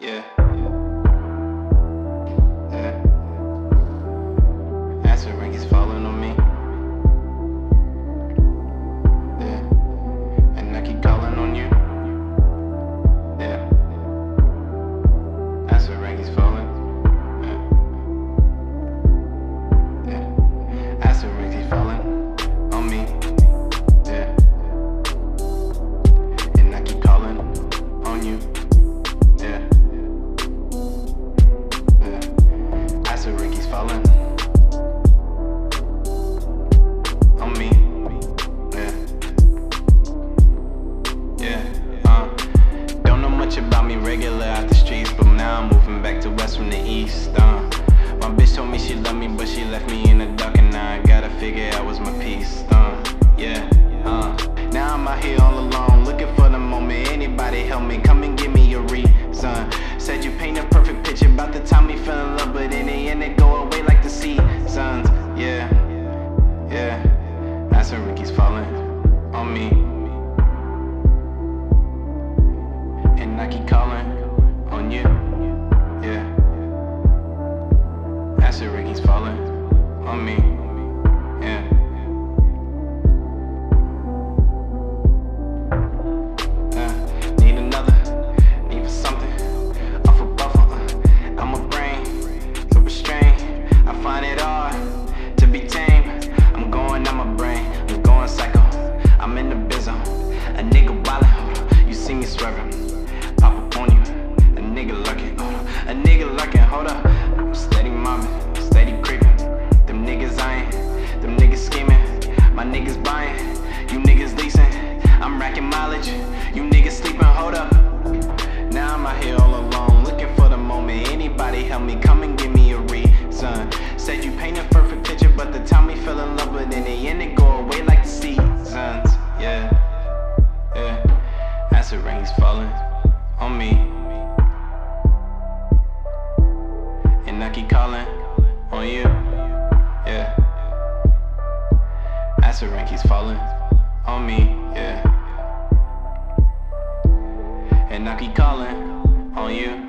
Yeah. Regular out the streets, but now I'm moving back to west from the east. Uh. My bitch told me she loved me, but she left me in the dark, and now I gotta figure out what's my peace. Uh. Yeah. Uh. Now I'm out here all alone, looking for the moment. Anybody help me? Come and give me a reason. Said you paint a perfect picture about the time we fell in love, but in the end it go away like the seasons. Yeah, yeah. Acid rain keeps falling on me, keep calling on you. Yeah. Acid rain keeps falling on me. Yeah. Uh, need another, need for something. Off a I'm a brain, so restrained. I find it hard to be tame. I'm going my brain, I'm going psycho. I'm in the Benzo, a nigga. You see me swerving, nigga lurking, hold up. I'm steady mobbing, steady creeping. Them niggas ain't, them niggas scheming. My niggas buying, you niggas leasing. I'm racking mileage, you niggas sleeping, hold up. Now I'm out here all alone, looking for the moment. Anybody help me, come and give me a reason. Said you paint a perfect picture, but the time we fell in love, but in the end it go away like the seasons. Yeah, yeah. Acid rain's falling on me, falling on me. Yeah. And I keep calling on you.